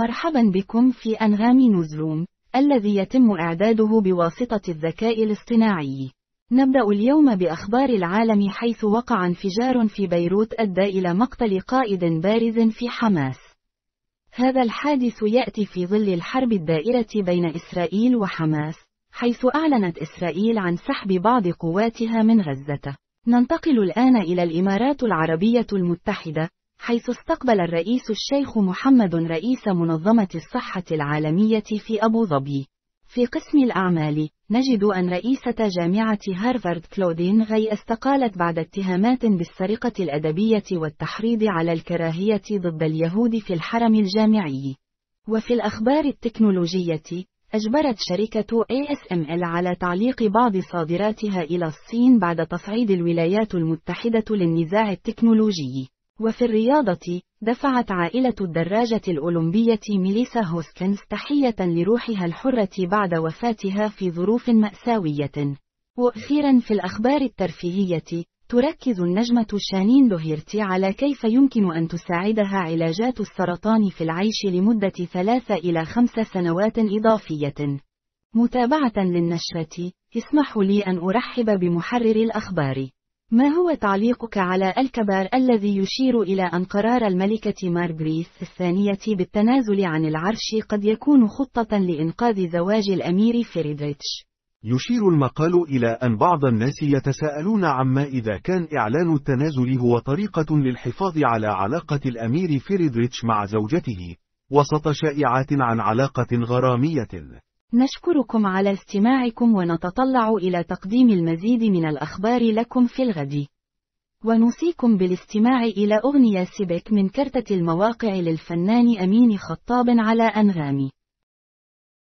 مرحبا بكم في أنغام نوزروم، الذي يتم إعداده بواسطة الذكاء الاصطناعي. نبدأ اليوم بأخبار العالم حيث وقع انفجار في بيروت أدى إلى مقتل قائد بارز في حماس. هذا الحادث يأتي في ظل الحرب الدائرة بين إسرائيل وحماس، حيث أعلنت إسرائيل عن سحب بعض قواتها من غزة. ننتقل الآن إلى الإمارات العربية المتحدة، حيث استقبل الرئيس الشيخ محمد رئيس منظمة الصحة العالمية في أبو ظبي. في قسم الأعمال، نجد أن رئيسة جامعة هارفارد كلودين غي استقالت بعد اتهامات بالسرقة الأدبية والتحريض على الكراهية ضد اليهود في الحرم الجامعي. وفي الأخبار التكنولوجية، أجبرت شركة ASML على تعليق بعض صادراتها إلى الصين بعد تصعيد الولايات المتحدة للنزاع التكنولوجي. وفي الرياضة، دفعت عائلة الدراجة الأولمبية ميليسا هوسكنز تحية لروحها الحرة بعد وفاتها في ظروف مأساوية. وأخيرا في الأخبار الترفيهية، تركز النجمة شانين دوهيرتي على كيف يمكن أن تساعدها علاجات السرطان في العيش لمدة ثلاث إلى خمس سنوات إضافية. متابعة للنشرة، اسمحوا لي أن أرحب بمحرر الأخبار. ما هو تعليقك على الكبار الذي يشير إلى أن قرار الملكة مارغريث الثانية بالتنازل عن العرش قد يكون خطة لإنقاذ زواج الأمير فريدريتش؟ يشير المقال إلى أن بعض الناس يتساءلون عما إذا كان إعلان التنازل هو طريقة للحفاظ على علاقة الأمير فريدريتش مع زوجته، وسط شائعات عن علاقة غرامية. نشكركم على استماعكم ونتطلع إلى تقديم المزيد من الأخبار لكم في الغد. ونوصيكم بالاستماع إلى أغنية سيبك من كرتة المواقع للفنان أمين خطاب على أنغامي.